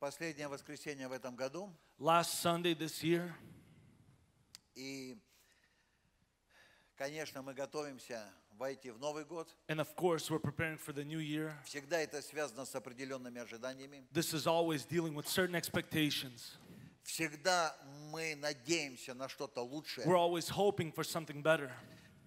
Последнее воскресенье в этом году. Last Sunday this year, И, конечно, мы готовимся войти в Новый год. and of course, we're preparing for the new year. Всегда это связано с определенными ожиданиями. This is always dealing with certain expectations. Всегда мы надеемся на что-то лучшее. We're always hoping for something better.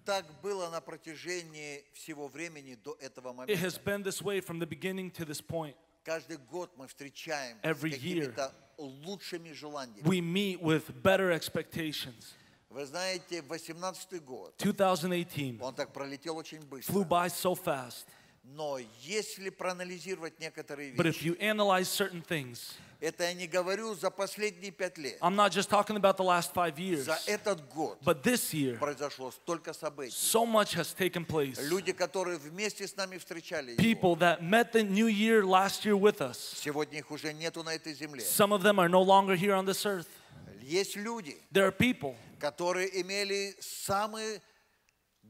Так было на протяжении всего времени до этого It has момента. been this way from the beginning to this point. Каждый год мы встречаем с Every year. какими-то лучшими желаниями. We meet with better expectations. Вы знаете, 18 год, 2018 он так пролетел очень flew быстро. by so fast. Но если проанализировать некоторые But if вещи, you analyze certain things, это я не говорю за последние пять лет, I'm not just talking about the last five years, за этот год but this year, произошло столько событий. so much has taken place. Люди, которые вместе с нами встречали его, People that met the new year last year with us, сегодня их уже нету на этой земле. some of them are no longer here on this earth. Есть люди, There are people которые имели самые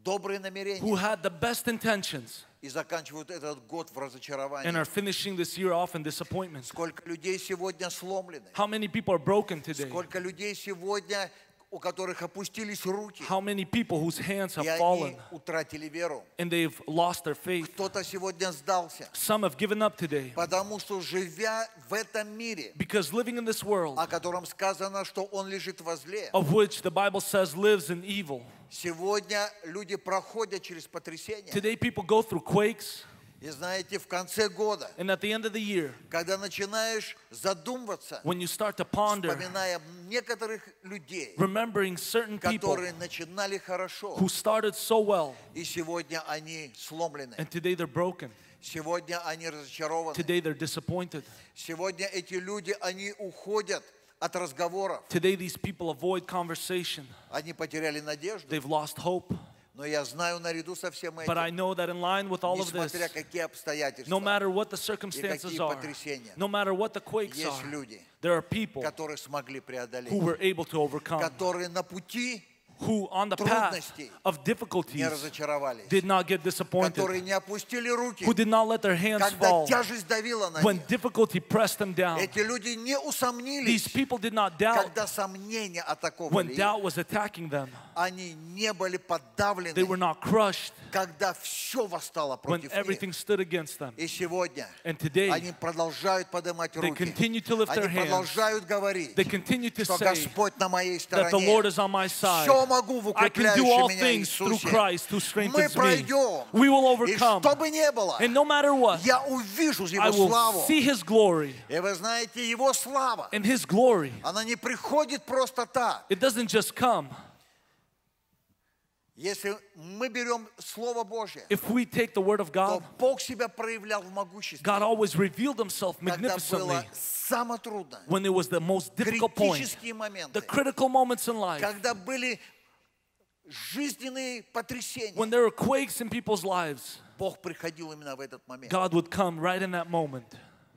добрые who намерения had the best intentions и заканчивают этот год в and разочаровании. are finishing this year off in disappointment. Сколько людей сегодня сломлены, How many people are broken today? сколько людей сегодня, у которых опустились руки, How many people whose hands have и fallen они утратили веру. and they've lost their faith? Кто-то сегодня сдался, Some have given up today потому что живя в этом мире, because living in this world, о котором сказано, что он лежит во зле, of which the Bible says lives in evil, сегодня люди проходят через потрясения. today people go through quakes, И знаете, в конце года, and at the end of the year, когда начинаешь задумываться, when you start to ponder, вспоминая некоторых людей, remembering certain people которые начинали хорошо, who started so well, и сегодня они сломлены. and today they're broken, Сегодня они разочарованы. today they're disappointed, Сегодня эти люди, они уходят от разговоров. today these people avoid conversation, Они потеряли надежду. they've lost hope. Но я знаю наряду со всем But I этим, know that in line with all of this, несмотря какие обстоятельства, no matter what the circumstances are, потрясения, no matter what the quakes есть are, люди, there are people которые смогли преодолеть, who were able to overcome, которые на пути who on the path of difficulties did not get disappointed, who did not let their hands fall when difficulty pressed them down. These people did not doubt when doubt was attacking them. They were not crushed when everything stood against them. And today, they continue to lift their hands. They continue to say that the Lord is on my side. Все могу в I can do all укрепляющем меня things through Иисусе. Christ who Мы strengthens me. пройдем. We will И overcome. что бы ни было, And no matter what, я увижу I Его will славу. see His glory. И вы знаете, Его слава, And His glory, она не приходит просто так. it doesn't just come. Если мы берем Слово Божье, If we take the Word of то God, Бог себя проявлял в могуществе, God always revealed Himself когда magnificently было самое трудно. when it was the most difficult point, Критические моменты, the critical moments in life, когда были жизненные потрясения, when there were quakes in people's lives. Бог приходил именно в этот момент. God would come right in that moment.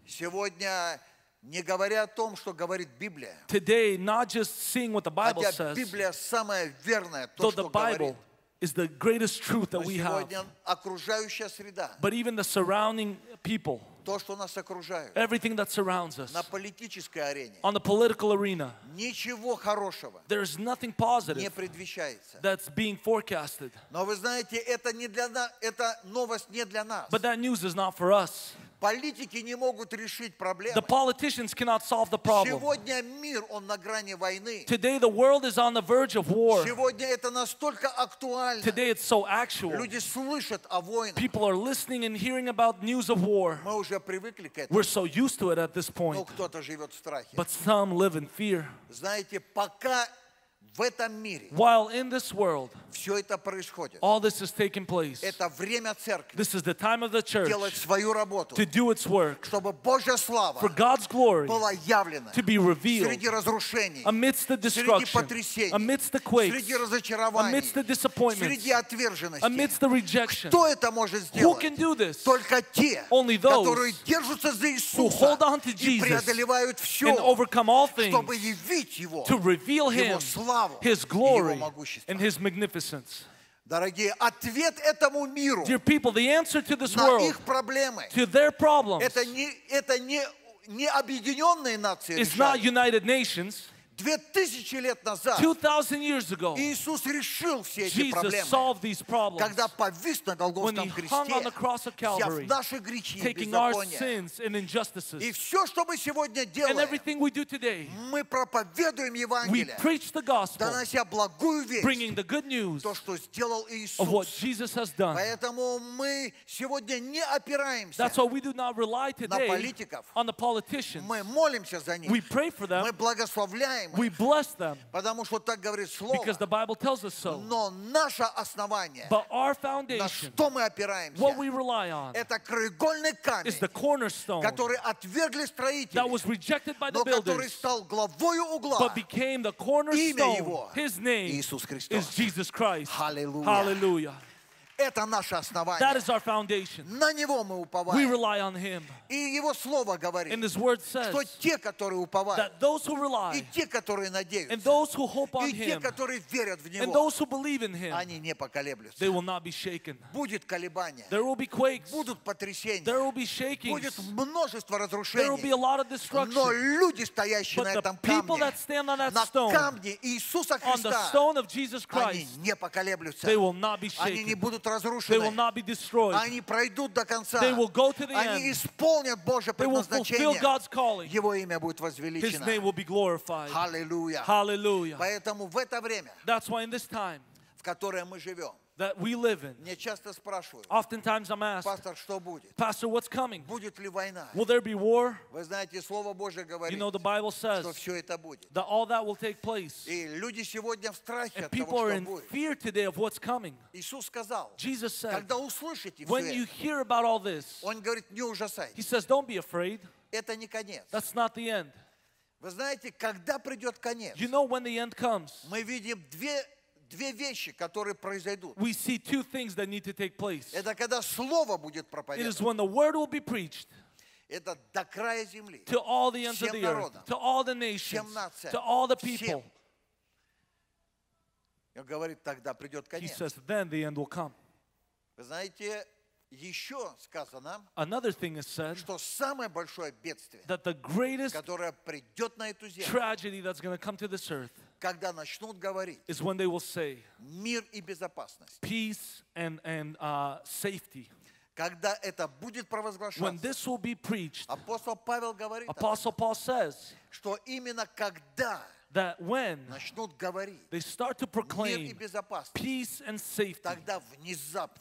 Сегодня, не говоря о том, что говорит Библия, Today, not just seeing what the Bible хотя says, Библия самая верная, то, though the что Bible говорит, is the greatest truth that но we have, сегодня окружающая среда, but even the surrounding people, То, что нас окружает, everything that surrounds us, на политической арене, on the political arena, ничего хорошего there's nothing не positive предвещается. that's being forecasted. Но вы знаете, это не для нас, это новость не для нас. But that news is not for us. Политики не могут решить проблемы. The politicians cannot solve the problem. Сегодня мир, он на грани войны. Today, the world is on the verge of war. Сегодня это настолько актуально. Today, it's so actual. Люди слышат о войнах. People are listening and hearing about news of war. Мы уже привыкли к этому. We're so used to it at this Но point. кто-то живет в страхе. But some live in fear. Знаете, пока в этом мире While in this world, все это происходит, all this is taking place. это время церкви This is the time of the church делать свою работу, to do its work, чтобы Божья слава for God's glory была явлена to be revealed среди разрушений, amidst the среди destruction, потрясений, amidst the quakes, среди разочарований, amidst the disappointments, среди отверженности. amidst the rejection. Кто это может Who сделать? can do this? Только те, Only those которые держатся за Who Иисуса hold on to и Jesus преодолевают and все, overcome all чтобы things явить Его, to reveal Его Him, славу His и Его glory, могущество. and His magnificence. Дорогие, ответ этому миру Dear people, the answer to this на world, их проблемы, to their problems, это не, это не не объединенные нации It's not решают. United Nations. Две тысячи лет назад Иисус решил все эти проблемы, когда повис на Голгофском кресте, взяв наши грехи и беззакония. И все, что мы сегодня делаем, мы проповедуем Евангелие, донося благую весть, то, что сделал Иисус. Поэтому мы сегодня не опираемся на политиков. Мы молимся за них. Мы благословляем благословляем we их, bless them, потому что так говорит Слово. because the Bible tells us so. Но наше основание, But our на foundation, что мы опираемся, what we rely on, это краеугольный is the камень, cornerstone который отвергли that строители, was rejected by the но который builders, стал главою угла. but became the cornerstone. его His name Иисус is Христос. Jesus Christ. Hallelujah. Hallelujah. Это наше That основание. is our foundation. На Него мы We уповаем. rely on Him. И Его Слово And говорит, His Word says что те, которые уповают, that those who и rely, те, которые and надеются, those who hope on и те, которые верят в and Него, those who believe in Him, они не поколеблются. they will not be shaken. Будет колебание, There will be quakes. будут потрясения, There will be shakings. будет множество There will be разрушений. a lot of Но destruction. люди, стоящие на But the этом камне, that stand on that на stone, камне Иисуса on the Христа, stone of Jesus они Christ, не поколеблются. they will not be Они не shaken. будут разрушены. Они пройдут до конца. Они исполнят Божье предназначение. Его имя будет возвеличено. Аллилуйя. Поэтому в это время, в которое мы живем, that we live in, мне часто спрашивают, oftentimes I'm asked, пастор, что будет? Pastor, what's coming? Будет ли война? Will there be war? Вы знаете, Слово Божье You говорит, know, the Bible says что все это будет. that all that will take place. И люди сегодня в страхе And от people того, are что in будет. fear today of what's coming. Иисус сказал, Jesus said, когда услышите when все you это, hear about all this, Он говорит, не He ужасайтесь. says, don't be afraid. Это не конец. That's not the end. Вы знаете, когда придет конец, You know when the end comes, мы видим две, две вещи, которые произойдут. we see two things that need to take place. Это когда Слово будет It is проповедовать. when the word will be preached Это до края земли. to all the ends of Всем the earth, народам, to all the nations, всем нациям, to all the всем. people. И он говорит, тогда придет He конец. says, then the end will come. Вы знаете, еще сказано, Another thing is said что самое большое бедствие, that the greatest которое придет на эту землю, tragedy that's going to come to this earth когда начнут говорить is when they will say мир и безопасность, peace and, and uh, safety. когда это будет When провозглашаться. this will be preached, Апостол Павел говорит, Apostle Paul says что именно когда that when начнут говорить they start to proclaim peace and safety,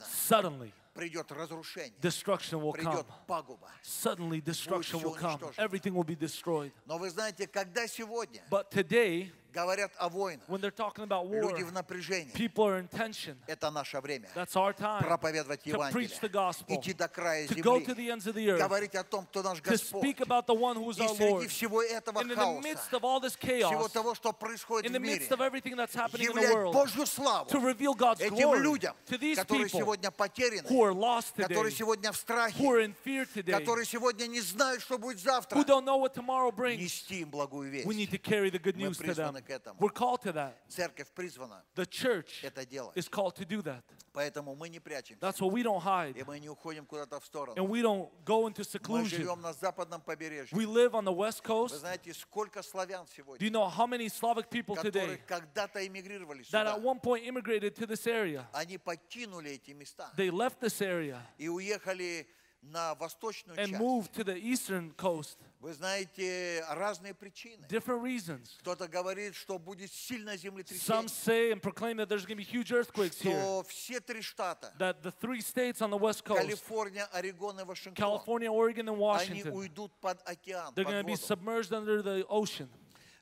suddenly придет разрушение, destruction will come. придет пагуба. Suddenly destruction will всё come. уничтожено. Everything will be destroyed. Но вы знаете, когда сегодня But today, говорят о войнах, when they're talking about war, люди в напряжении, people are in tension. это наше время. That's our time Проповедовать to preach the Евангелие, gospel, идти до края to go to земли, the ends of the earth, говорить о том, кто наш to Господь. speak about the one who is И среди Lord. всего этого And in the midst хаоса, of all this всего chaos, того, что происходит in в the мире, midst of everything that's happening in the являть world, Божью славу to reveal God's этим glory людям, to these которые people сегодня потеряны, who are lost которые today, сегодня в страхе, who are in fear today, которые сегодня не знают, что будет завтра. who don't know what tomorrow brings. Нести им благую We весть. need to carry the good Мы news to them. призваны к этому. We're called to that. Церковь призвана The church это делать. is called to do that. Поэтому мы не прячемся. That's why we don't hide И мы не уходим куда-то в сторону. and we don't go into Мы seclusion. живем на западном побережье. We live on the West Вы Coast. знаете, сколько славян Do сегодня, you know how many Slavic people которые today когда-то эмигрировали that сюда, at one point immigrated to this area? они покинули эти места They left this area и уехали на восточную and часть. moved to the eastern coast. Вы знаете, разные причины. Different reasons. Кто-то говорит, что будет сильное Some землетрясение, say and proclaim that there's going to be huge earthquakes here. что все три штата, That the three states on the West Coast, Калифорния, Орегон и Вашингтон, California, Oregon, and они Washington, уйдут под океан, they're под going to be воду. submerged under the ocean.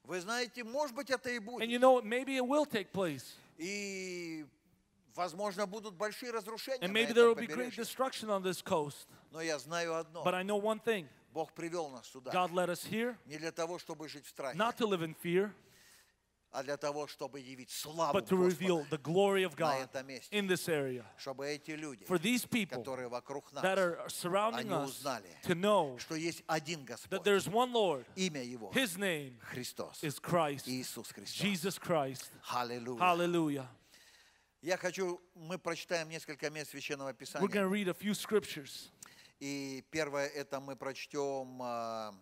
Вы знаете, может быть, это и And будет. you know, what? maybe it will take place. И, возможно, будут большие разрушения And на maybe there will этом be great побережье. destruction on this coast. Но я знаю одно. But I know one thing Бог привел нас сюда God led us here не для того, чтобы жить в страхе, not to live in fear, а для того, чтобы явить славу but to reveal Господа, the glory of на God этом месте. in this area. Чтобы эти люди, For these people которые вокруг нас, that are surrounding они us узнали, to know что есть один that Господь, there's one Lord, имя Его His name Христос, is Christ, Иисус Христос. Jesus Christ. Аллилуйя. Hallelujah. Я хочу, мы прочитаем несколько мест Священного We're Писания. going to read a few scriptures. И первое, это мы прочтем а,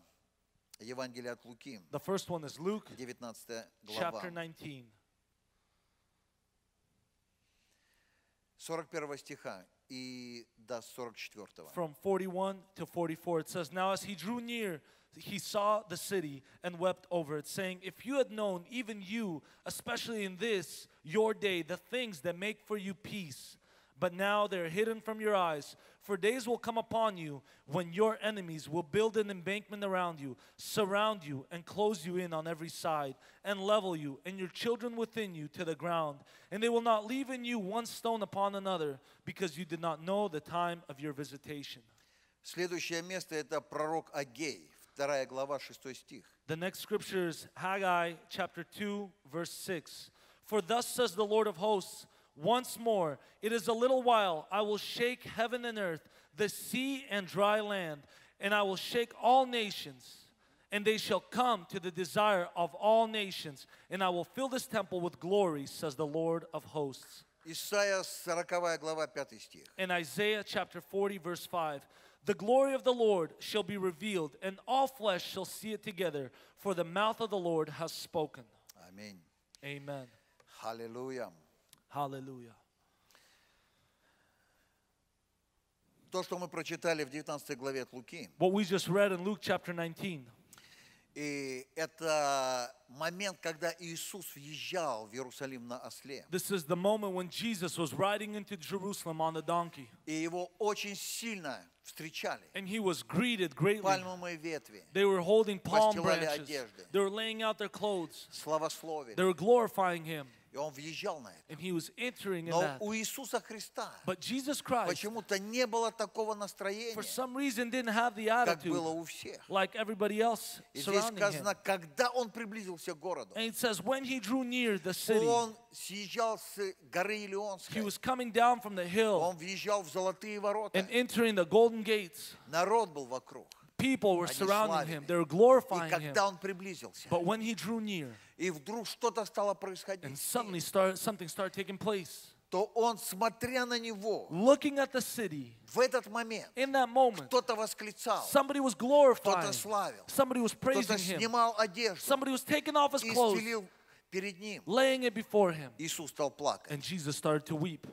Евангелие от Луки, The first one is Luke 19 глава, chapter 19, 41 стиха и до 44. from 41 to 44. It says, Now as he drew near, he saw the city and wept over it, saying, If you had known, even you, especially in this your day, the things that make for you peace, but now they're hidden from your eyes. For days will come upon you when your enemies will build an embankment around you, surround you, and close you in on every side, and level you and your children within you to the ground. And they will not leave in you one stone upon another, because you did not know the time of your visitation. Следующее место это пророк Аггей. 2 глава, 6 стих. The next scripture is Haggai chapter 2, verse 6. For thus says the Lord of hosts, once more, it is a little while, I will shake heaven and earth, the sea and dry land, and I will shake all nations, and they shall come to the desire of all nations, and I will fill this temple with glory, says the Lord of hosts. Исайя 40 глава, 5 стих. In Isaiah chapter 40, verse 5, the glory of the Lord shall be revealed, and all flesh shall see it together, for the mouth of the Lord has spoken. Аминь. Amen. Аллилуйя. Hallelujah. То, что мы прочитали в 19 главе от Луки, What we just read in Luke chapter 19, и это момент, когда Иисус въезжал в Иерусалим на осле. this is the moment when Jesus was riding into Jerusalem on the donkey, И его очень сильно встречали. and he was greeted greatly. Пальмовые ветви, They were holding palm Постилали branches, одежды. they were laying out their clothes, славословие. they were glorifying him, И он въезжал на это. and he was entering in Но that. у Иисуса Христа But Jesus Christ, почему-то не было такого настроения, for some reason, didn't have the как было у всех. like everybody else И здесь surrounding him. сказано, когда он приблизился к городу, And it says, when he drew near the city, он съезжал с горы he Илионской, was coming down from the hill он въезжал в золотые ворота. and entering the golden gates. Народ был вокруг. People were Они surrounding him, славили. they were И glorifying him. когда он приблизился, But when he drew near, и вдруг что-то stало and происходить, suddenly start, something started taking place, то он, смотря на него, looking at the city, в этот момент in that moment, кто-то восклицал, somebody was кто-то glorifying, славил, somebody was кто-то praising him, снимал одежду somebody was taking off his и clothes, стелил перед ним. laying it before him. Иисус стал плакать. And Jesus started to weep.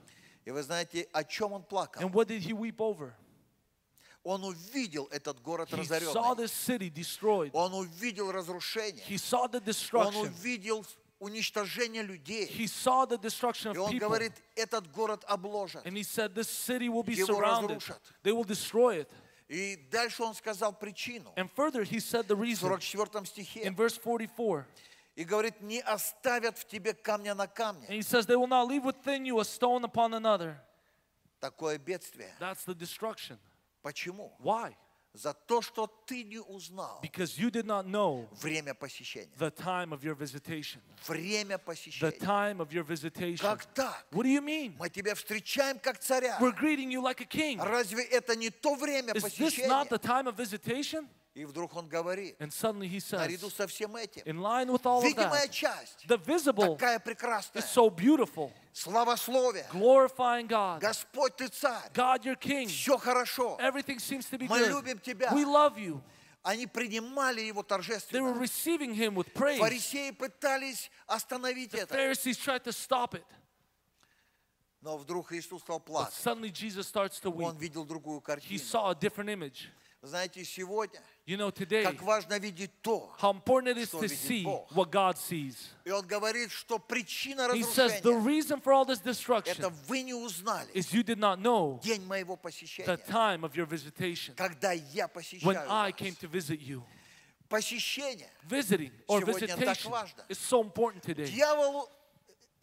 И вы знаете, о чем он плакал? And what did he weep over? Он увидел этот город разоренный. Он увидел разрушение. Он увидел уничтожение людей. He saw the destruction И он people. говорит, этот город обложат. And he said, This city will be Его surrounded. разрушат. They will destroy it. И дальше он сказал причину. And further, he said the В reason 44 стихе. in verse 44. И говорит, не оставят в тебе камня на And камне. he says, They will not leave within you a stone upon another. Такое бедствие. That's the destruction. Почему? Why? За то, что ты не узнал Because you did not know время посещения. the time of your visitation. Время The посещения. time of your visitation. Как так? What do you mean? Мы тебя встречаем как царя. We're greeting you like a king. Разве это не то время Is this not посещения? the time of visitation? И вдруг он говорит, And suddenly he says, наряду со всем этим, in line with all of видимая that, часть, the visible такая прекрасная, is so beautiful, славословие, glorifying God. Господь ты царь, God, your king. все хорошо. Everything seems to be Мы good. любим тебя. We love you. Они принимали его They were торжественно. receiving him with praise. Фарисеи пытались остановить The это, Pharisees tried to stop it. но вдруг Иисус стал плакать. suddenly Jesus starts to weep. Он видел другую He картину. saw a different image. Вы Знаете, сегодня, You know, today, как важно видеть то, how important it is что to видит see Бог. what God sees. и он говорит, что причина He says the разрушения, reason for all this это destruction вы не узнали is you did not know день моего the посещения, time of your visitation когда я when посещаю I вас. came to visit you. Посещение. Visiting or Сегодня так visitation важно. is so important today. Дьяволу,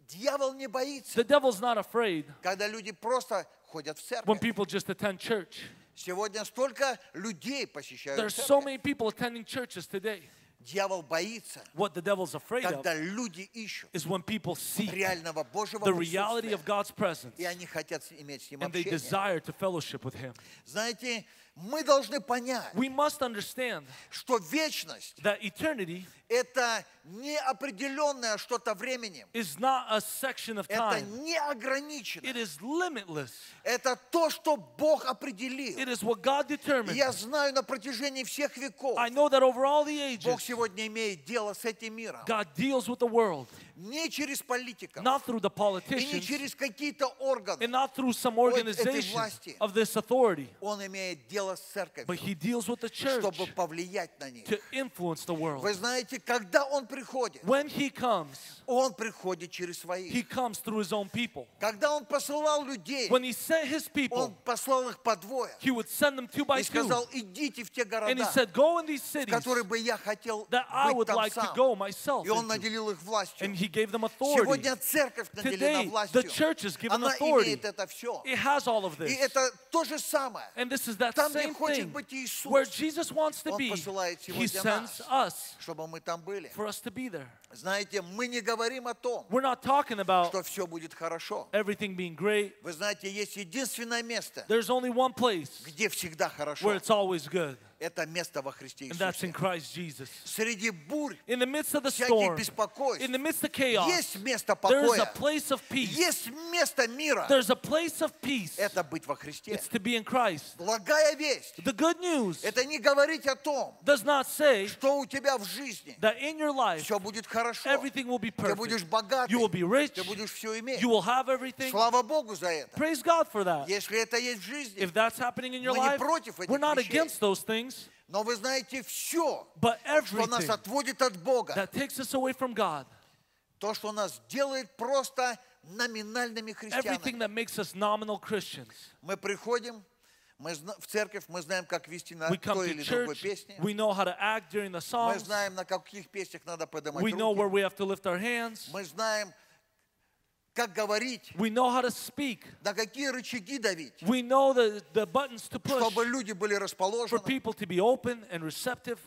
дьявол не боится, The devil's not afraid когда люди просто ходят в when церковь. people just attend church. Сегодня столько людей посещают There's so церковь. many people attending churches today. Дьявол боится, What the devil's afraid of когда люди ищут is when people seek реального Божьего the reality присутствия, of God's presence и они хотят с- иметь с ним and they общение. desire to fellowship with Him. Знаете, Мы должны понять, We must understand что вечность that eternity – это неопределенное что-то времени. is not a section of Это time. неограниченно. It is limitless. Это то, что Бог определил. It is what God И determined. Я знаю на протяжении всех веков I know that over all the Бог ages, сегодня имеет дело с этим миром. God deals with the world, Не через политиков not through the и не politicians через какие-то органы. and not through some organization of this authority, Он имеет дело с but церковью, He deals with the church чтобы повлиять на них. to influence the world. Вы знаете, когда Он приходит, When He comes, Он приходит через He своих. comes through His own people. Когда Он посылал людей, When He sent His Он people, послал их по двое He would send them two by и two. сказал, идите в те And He города, said, Go in these в cities которые бы я хотел that I быть would там like to сам. go myself. И Он into." наделил их властью. And He gave them authority. Сегодня церковь наделена Today, the властью. church is given Она authority. имеет это все. It has all of И this. это то же самое. And this is that Там, где same хочет thing быть Иисус, where Jesus wants to Он be. посылает He сегодня sends нас. us чтобы мы там были. for us to be there. Знаете, мы не говорим о том, We're not talking about что все будет хорошо. everything being great. Вы знаете, есть единственное место, There's only one place где всегда хорошо. where it's always good, Это место во Христе and that's in Иисусе. Christ Jesus. Среди бурь, In the midst of the всяких storm, беспокойств, in the midst of chaos, есть место there's a покоя, place of peace. есть место мира. There's a place of peace. Это быть во Христе. It's to be in Christ. Благая весть. The good news Это не говорить о том, does not say что у тебя в жизни that in your life все будет хорошо. everything will be Ты будешь perfect. богатый, You will be rich. ты будешь все иметь. You will have everything. Слава Богу за это. Praise God for that. Если это есть в жизни. If that's happening in your Мы не life, против этих we're not вещей. against those things. Но вы знаете, все, But что нас отводит от Бога, that takes us away from God, то, что нас делает просто номинальными everything христианами. that makes us nominal Christians. Мы приходим мы в церковь, мы знаем, как вести на We той или другой church, песне. we know how to act during the Мы songs, знаем, на каких песнях надо поднимать we know where руки. we have to lift our hands, Мы знаем, как говорить, we know how to speak, на какие рычаги давить, we know the, the buttons to push чтобы люди были for расположены. people to be open and receptive.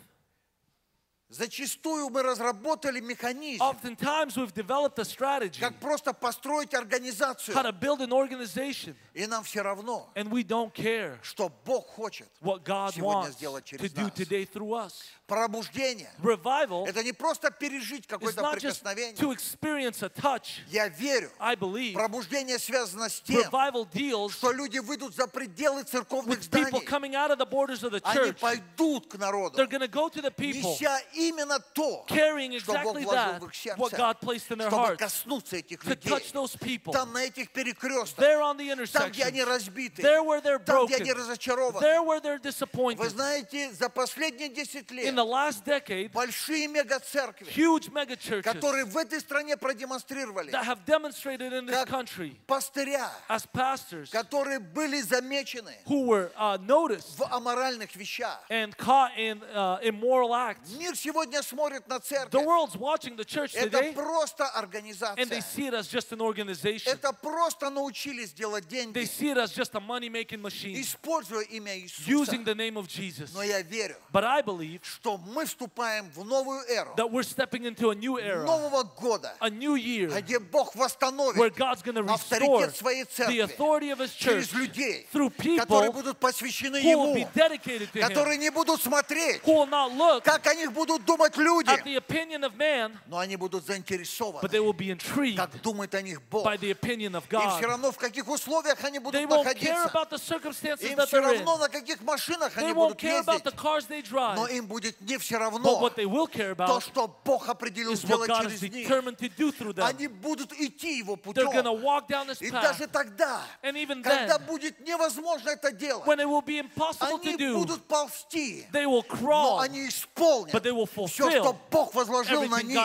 Зачастую мы разработали механизм, Oftentimes we've developed a strategy как просто построить организацию, how to build an organization, и нам все равно, and we don't care что Бог хочет. what God Сегодня wants сделать to через do нас. today through us. Пробуждение Revival – это не просто пережить is какое-то not just прикосновение. to experience a touch. Я верю, I believe пробуждение связано с тем, revival deals что люди выйдут за пределы церковных with people зданий. coming out of the borders of the Они church. пойдут к народу, They're going to go to the people неся именно то, carrying что Бог exactly вложил that, в их what сердце, God placed in their чтобы hearts, коснуться этих to людей. touch those people. Там на этих перекрестках, There on the там, где они intersections, разбиты, there where they're там, где broken, они разочарованы. there where they're Вы disappointed. знаете, за последние 10 In лет the last decade, большие мегацеркви, huge megachurches которые в этой стране продемонстрировали, that have demonstrated in this как country пастыря, as pastors которые были замечены who were uh, noticed в аморальных вещах. and caught in uh, immoral acts. Мир сегодня смотрит на The церковь. world's watching the church Это today просто and they организация. see it as just an organization. Это просто научились делать They деньги, see it as just a money making machine используя имя Иисуса. using the name of Jesus. Но я верю, But I believe что мы вступаем в новую эру, that we're stepping into a new era, нового года, a new year, где Бог where восстановит God's going to restore авторитет своей the церкви authority of His church через людей, through которые people будут посвящены who will be Ему, dedicated to Him, которые не будут смотреть, who will not look как о них будут думать люди, at the opinion of man, но они будут but they заинтересованы, will be intrigued как думает о них Бог. by the opinion of Им все равно, в каких условиях они They будут care находиться. about the circumstances Им that все in. равно, на каких машинах They они won't будут care about the ездить. cars they drive. Но им будет не все But равно what they will care то, что Бог определил is what сделать is через них. determined to do through them. Они будут идти Его They're путем. walk down this И даже тогда, And even когда then, будет невозможно это делать, when it will be impossible to они do, будут ползти. they will Но они исполнят but they will все, что Бог возложил на них,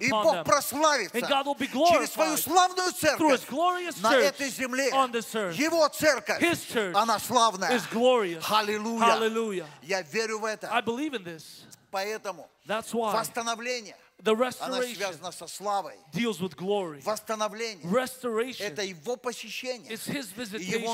и Бог прославится через свою славную церковь на этой земле. Его церковь, она славная. Аллилуйя. Я верю в это. Поэтому восстановление – The restoration deals with glory. Restoration is His visitation.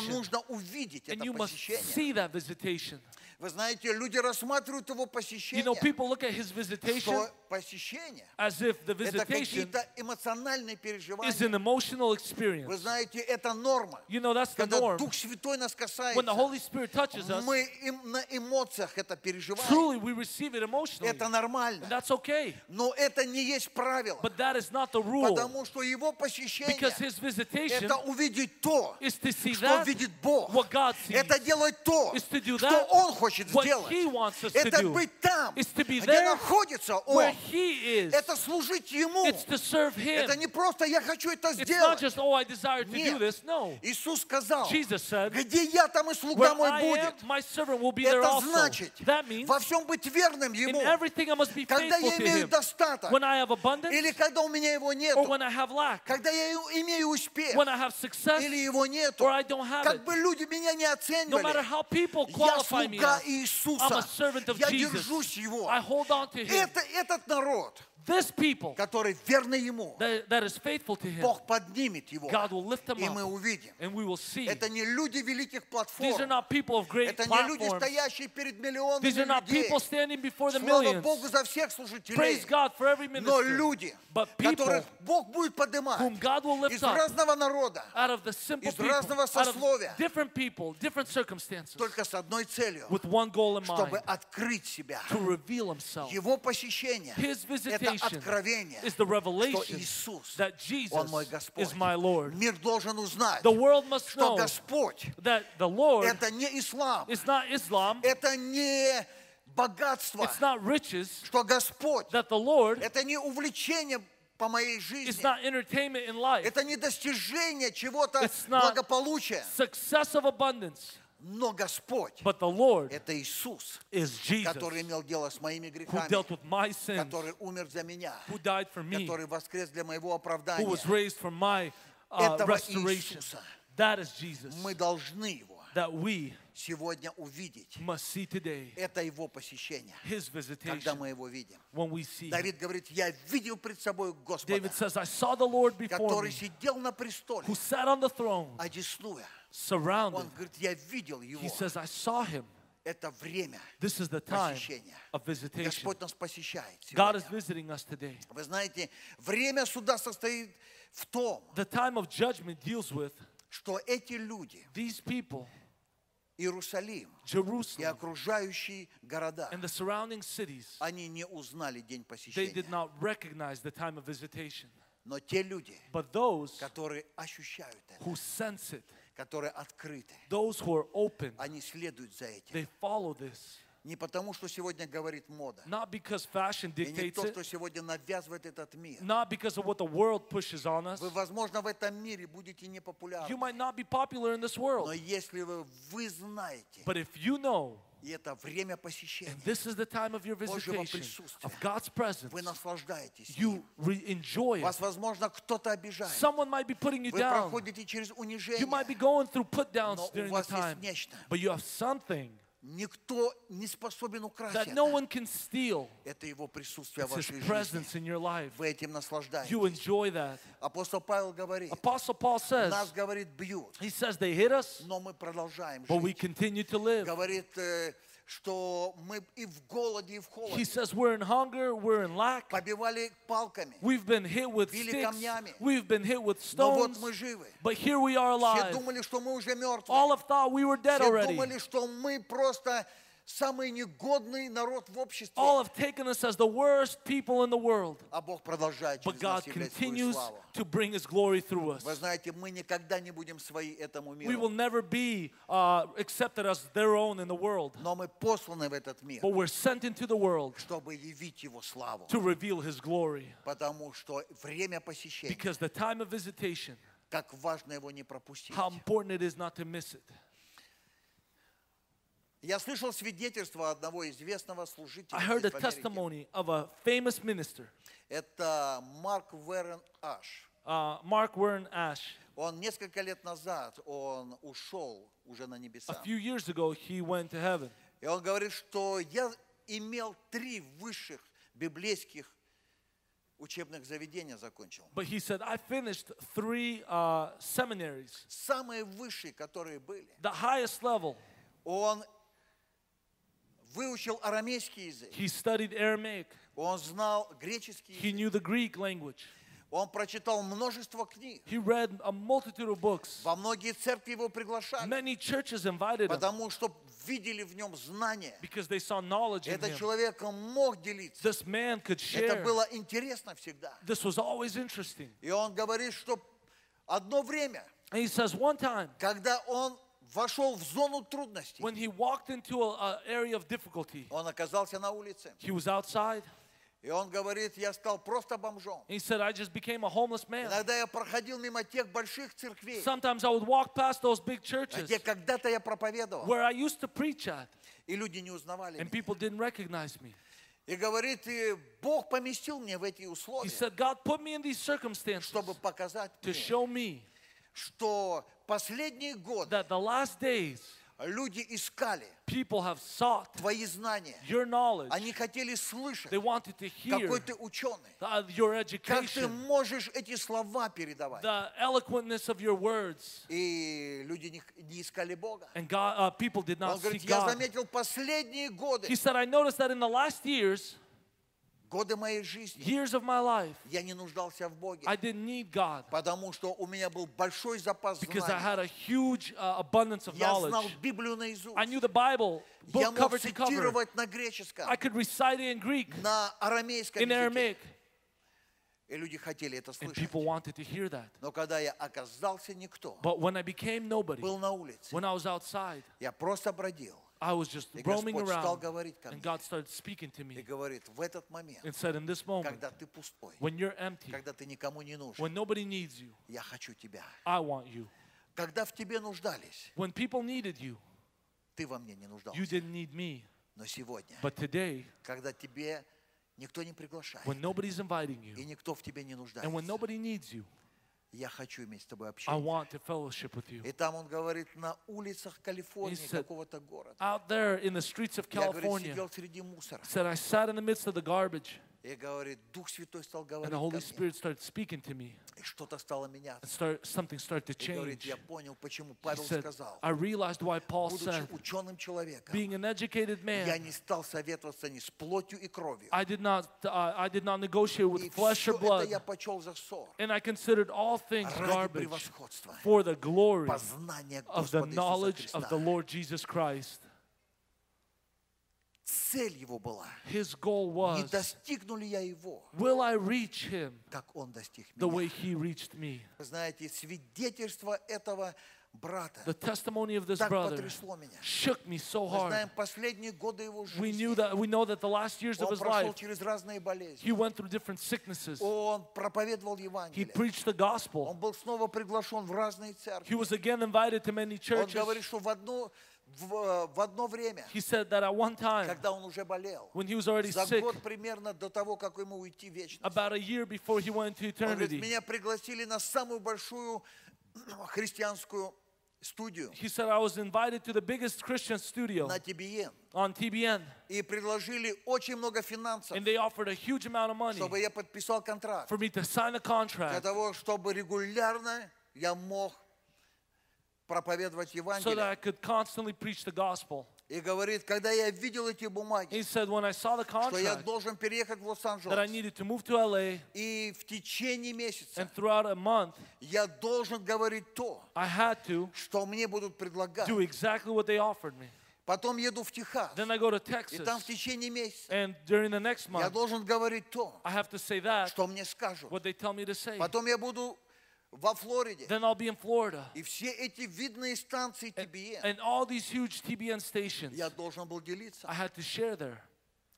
And you must see that visitation. Вы знаете, люди рассматривают его You посещение, know, people look at his visitation что посещение as if the это visitation какие-то эмоциональные is переживания. an emotional Вы experience. знаете, это норма. You know, that's the Когда norm. Дух Святой нас When the касается, Holy Spirit touches us, мы им на эмоциях это переживаем. truly we receive it emotionally. Это And нормально. that's okay. Но это не есть правило. But that is not the rule. Потому что его посещение Because his visitation это увидеть то, is to see что that видит Бог. what God sees. Это делать то, is to do что that Он хочет what сделать. he wants us to Это do. быть там, is to be где there находится where Он. He is. Это служить Ему. It's to serve him. Это не просто я хочу это It's not сделать. just, oh, I desire to do Нет. this. No. Иисус сказал, Jesus said, где я, там и слуга мой I am, будет. my servant will be there Это also. значит, That means во всем быть верным in Ему. everything I must be Когда faithful я to имею him. достаток, When I have abundance или когда у меня его or нету, when I have lack. когда я имею успех, When I have success или его нету, or I don't have как it. бы люди меня не No matter оценивали, how people я me слуга as, I'm Иисуса, a servant of я Jesus. держусь Его. I hold on to him. Это, этот народ, This people который верный Ему, that, that is faithful to him, Бог поднимет его, God will lift them и мы увидим. and we will see. Это не люди великих These are платформ, not people of great это не люди, стоящие перед миллионами These are not людей. people standing before the Слава millions. Богу за всех служителей. Praise God for every Но minister. люди, But people которых Бог будет поднимать whom God will lift из up разного народа, out of the simple из people, разного out of сословия. different people, different circumstances, только с одной целью, with one goal in чтобы mind, открыть себя. to reveal himself. Его посещение His – это visitation откровение, is the что revelation Иисус, that Jesus Он мой Господь. is my Lord. Мир должен узнать, The world must что know Господь that the Lord – это не ислам, is not Islam, это не богатство, it's not riches, что Господь that the Lord – это не увлечение по моей is жизни, not entertainment in life, это не достижение чего-то It's not- благополучия, success of abundance, но Господь but the Lord – это Иисус, is Jesus который имел дело с моими who грехами, dealt with my sins, который умер за меня, who died for me, который воскрес для моего who оправдания. was raised for my uh, Этого restoration. Иисуса That is Jesus мы должны его that we сегодня увидеть. must see today. Это его посещение, His когда visitation мы его видим. when we see him. Давид говорит, я видел пред собой Господа, David says, I saw the Lord before который me, сидел на престоле, who sat on the throne, одесную. surrounded. Он говорит, я видел его. He says, I saw him. Это время This is the time посещения. of visitation. Господь нас посещает God is сегодня. visiting us today. Вы знаете, время суда состоит в том, The time of judgment deals with что эти люди, these people, Иерусалим и Jerusalem, окружающие города, and the surrounding cities. они не узнали день They посещения. did not recognize the time of visitation. Но те люди, But those которые ощущают это, who sense it, которые открыты, those who are open, они следуют за этим. they follow this. Не потому, что сегодня говорит мода, Not because fashion и не dictates то, что сегодня навязывает этот мир. not because of what the world pushes on us. Вы, возможно, в этом мире будете You непопулярны, might not be popular in this но world, если вы, вы знаете, but if you know, и это время and посещения, this is the time of your visitation, присутствия, of God's presence, вы наслаждаетесь you enjoy it. Вас, возможно, кто-то обижает. Someone might be putting you Вы down. проходите через You унижение, might be going through put downs но у during the time, нечто. but you have something Никто не способен украсть that no это. one can steal. Это Его присутствие в It's His вашей жизни. in your life. Вы этим наслаждаетесь. You enjoy that. Апостол Павел говорит, Apostle Paul says, нас, говорит, бьют, he says they hit us, но мы продолжаем but we жить. continue to live. Говорит, э, что мы и в голоде, и в He холоде says we're in hunger, we're in lack, побивали палками, we've been hit with Били sticks, камнями. we've been hit with но вот stones, мы живы. but here we are Все alive. думали, что мы уже мертвы. All have thought we were dead Все already. думали, что мы просто самый негодный народ в обществе. All have taken us as the worst people in the world. А Бог продолжает But через нас God являть свою continues славу. to bring His glory through us. Вы знаете, мы никогда не будем свои этому We will миру, never be uh, accepted as their own in the world, но мы посланы в этот мир, but we're sent into the world чтобы явить Его славу. to reveal His glory. Потому что время посещения, Because the time of visitation, как важно его не пропустить. how important it is not to miss it. Я слышал свидетельство одного известного служителя I heard a testimony of a famous minister, Это Марк Верен Аш. uh, Mark Warren Ash. Он несколько лет назад, он ушел уже на A небеса. few years ago, he went to heaven. И он говорит, что я имел три высших библейских учебных заведения закончил. But he said, I finished three uh, seminaries, Самые высшие, которые были. the highest level. Он выучил арамейский язык, He studied Aramaic. он знал греческий He язык, knew the Greek language. он прочитал множество книг. He read a multitude of books. Во многие церкви его приглашали, Many churches invited him потому что видели в нем знания. because they saw knowledge in Этот him. человек мог делиться. This man could Это share. было интересно всегда. This was always interesting. И он говорит, что одно время, And he says one time когда он вошел в зону трудностей, when he walked into an area of difficulty, он оказался на улице. he was outside. И он говорит, я стал просто бомжом. And he said, I just became a homeless man. Иногда я проходил мимо тех больших церквей, Sometimes I would walk past those big churches где когда-то я проповедовал, where I used to preach at, и люди не узнавали and меня. people didn't recognize me. И говорит, и Бог поместил мне в эти He условия, said, God put me in these circumstances чтобы показать to мне, show me что последние годы that the last days люди искали people have sought твои знания. your knowledge. Они хотели слышать, They wanted to hear какой ты ученый. uh, your Как ты можешь эти слова передавать? the eloquentness of your words. И люди не, не искали Бога. And God, uh, people did Он говорит, seek я God. заметил последние годы, He said, I noticed that in the last years, годы моей жизни, years of my life, я не нуждался в Боге, I didn't need God потому что у меня был большой запас because I знаний. had a huge uh, abundance of Я знал knowledge. Библию наизусть. I knew the Bible, Я book мог cover to cover. цитировать на греческом, I could recite it in Greek, на арамейском in языке. Aramaic, И люди хотели это and слышать. people wanted to hear that. Но когда я оказался никто, But when I became nobody, был на улице, when I was outside, я просто бродил. I was just И roaming Господь стал around, говорить ко and мне God started speaking to и me говорит, в этот момент, and said, In this moment, когда ты пустой, when you're empty, когда ты никому не нужен, when nobody needs you, я хочу тебя. I want you. Когда в тебе нуждались, When people needed you, ты во мне не you нуждался. didn't need me. Но сегодня, But today, когда тебе никто не приглашает, when nobody's inviting и you, никто в тебе не and when нуждается, nobody needs you, я хочу иметь с тобой I общение. want to fellowship with you. И там он говорит, на улицах Калифорнии, He said, какого-то города. Out there in the streets of Я, говорит, California, сидел среди мусора. said, I sat in the midst of the garbage, And the Holy Spirit started speaking to me. And start, something started to change. He said, I realized why Paul said, being an educated man, I did not, uh, I did not negotiate with flesh or blood. And I considered all things garbage for the glory of the knowledge of the Lord Jesus Christ. Цель его была, His goal не was, достигну ли я его, will I reach him как он достиг the way меня. he reached me? Вы знаете, свидетельство этого брата The testimony of this так brother потрясло меня. shook me so Мы hard. знаем последние годы его We жизни. knew that we know that the last years of Он his прошел life, через разные болезни. he went through different sicknesses. Он проповедовал He Евангелие. preached the gospel. Он был снова приглашен в разные церкви. He was again invited to many Он churches. говорит, что в одно, в, в одно время, He said that at one time, когда он уже болел, when he was already за sick, год примерно до того, как ему уйти в вечность, about a year before he went to он говорит, eternity, меня пригласили на самую большую христианскую студию he said, I was invited to the biggest Christian studio на TBN on TBN, и предложили очень много финансов, and they offered a huge amount of money чтобы я подписал контракт for me to sign a для contract того, чтобы регулярно я мог проповедовать so that Евангелие. I could constantly preach the gospel. И говорит, когда я видел эти бумаги, He said, when I saw the что я contract, должен переехать в that I Лос-Анджелес, needed to move to LA, и в течение месяца and throughout a month, я должен говорить то, I had to что мне будут предлагать. do exactly what they offered me. Потом еду в Техас, Then I go to и Texas, там в течение месяца and during the next я month, должен говорить то, I have to say that, что мне скажут. what they tell me to say. Потом я буду во Флориде, Then I'll be in Florida. и все эти видные станции TBN And all these huge TBN stations, я должен был делиться. I had to share there.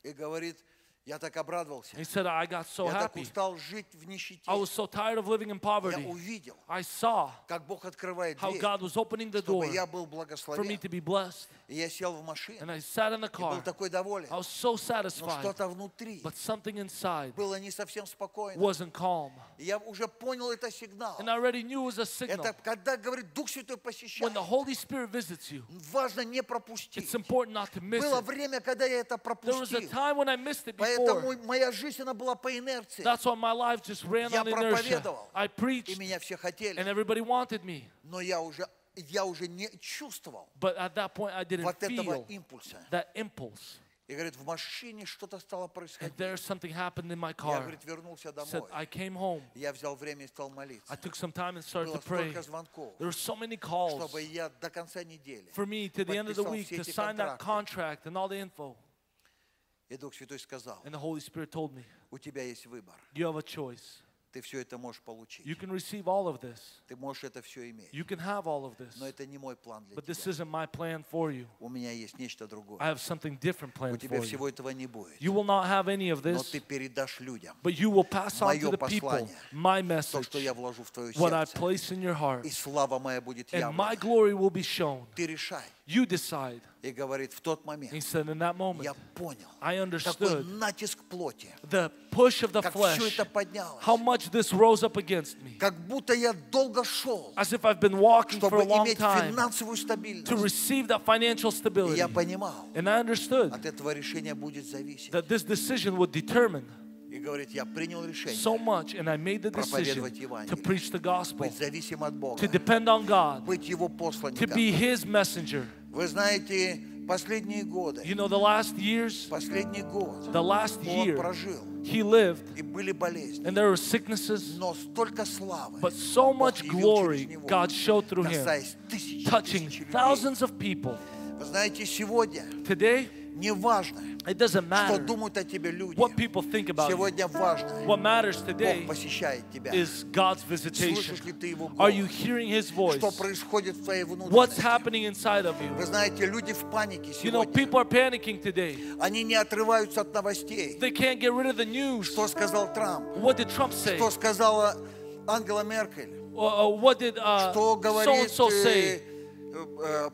И говорит, я так обрадовался. He said, I got so Я так happy. устал жить в нищете. I was so tired of living in Я poverty. увидел, I saw как Бог открывает how дверь, God was opening the door чтобы я был for me благословен. to be blessed. И я сел в машину, And I sat in the и был car. такой доволен. I was so Но satisfied, что-то внутри but something inside было не совсем спокойно. wasn't calm. И я уже понял это сигнал. And I already knew it was a signal. Это когда, говорит, Дух Святой When посещает. the Holy Spirit visits you, Важно не пропустить. it's important not to miss Было it. время, когда я это There was a пропустил. time when I missed it. Поэтому моя жизнь, она была по инерции. That's why my life just ran Я on inertia. проповедовал. I И preached, меня все and хотели. everybody wanted me. Но я уже, я уже не чувствовал But at that point, I didn't вот этого feel импульса. that impulse. И говорит, в машине что-то стало and происходить. there's something happened in my Я, car. говорит, вернулся Said, домой. I came home. Я взял время и стал I молиться. took some time and started Было to pray. столько звонков, There were so many calls чтобы я до конца недели. for me to the end of the подписал week все to эти sign that контракты. contract and all the info. И Дух Святой сказал, And the Holy Spirit told me, у тебя есть выбор. You have a choice. Ты все это можешь получить. You can receive all of this, Ты можешь это все иметь. you can have all of this. Но это не мой план для But this тебя. isn't my plan for you. У меня есть нечто другое. I have something different У planned тебя for you. всего этого не будет. You will not have any of Но this, ты передашь людям but you will pass on to the people послание, my то, message, что я вложу в твое what I сердце. place in your heart, И слава моя будет and my glory will be shown. Ты решай. You decide. И говорит, в тот He момент said, In that moment, я понял, I какой understood натиск плоти, the push of the как все flesh, это поднялось. how much this rose up against me, Как будто я долго шел, as if I've been walking for чтобы a long иметь time финансовую to стабильность. receive that financial И stability. я понимал, And I understood от этого решения будет зависеть. that this decision would determine И говорит, я принял решение so much, and I made the decision Проповедовать Евангелие. to preach the gospel, быть зависим от Бога, to depend on God, быть Его to посланником. be His messenger. Вы знаете, последние годы, You know, the last years, последний год the last он year, прожил, He lived, и были болезни, and there were sicknesses, но столько славы but so Бог much явил glory через него, God showed through Him, касаясь тысяч, touching тысяч людей. thousands of people. Вы знаете, сегодня Today, неважно, it doesn't что matter думают о тебе люди. what people think about you. Сегодня важно, What matters Бог today посещает тебя. is God's visitation. Слышишь ли ты Его Are you голос? hearing His voice? Что происходит в твоей What's внутренности? happening inside of you? Вы знаете, люди в панике You know, сегодня. people are panicking today. Они не отрываются от новостей. They can't get rid of the news. Что сказал Трамп? What did Trump say? Что сказала Ангела Меркель? Uh, uh, what did uh, Что so говорит and so э, say? э,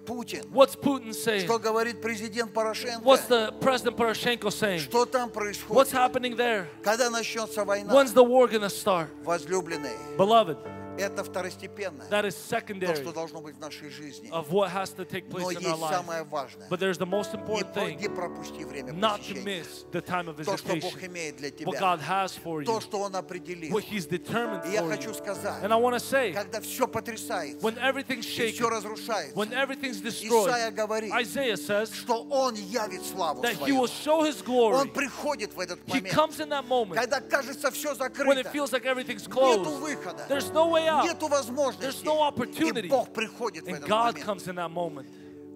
Путин? What's Putin saying? Что говорит президент Порошенко? What's the President Poroshenko saying? Что там What's происходит? happening there? Когда начнется война? When's the war gonna start? Возлюбленные, Beloved, Это второстепенно. that is То, secondary что должно быть в нашей жизни. of what has to take Но place in our есть life. самое важное. But there's the most Не, important не thing пропусти время not to miss the time of То, что Бог visitation. имеет для What тебя. God has for То, you, что Он определил. what He's determined И я for хочу сказать, And I want to say, когда все потрясается, when everything's и все shaken, разрушается, when everything's destroyed, Исайя говорит, Isaiah says что Он явит славу that He will show His Он glory. приходит в этот He момент, comes in that moment когда кажется все when it закрыто, feels like everything's нету closed. выхода, There's no way out. нету возможности. There's no opportunity. И Бог приходит в And этот God момент. comes in that moment.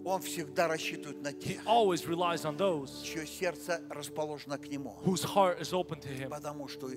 Он всегда рассчитывает на He тех, always relies on those чье сердце расположено к Нему. whose heart is open to Him Потому что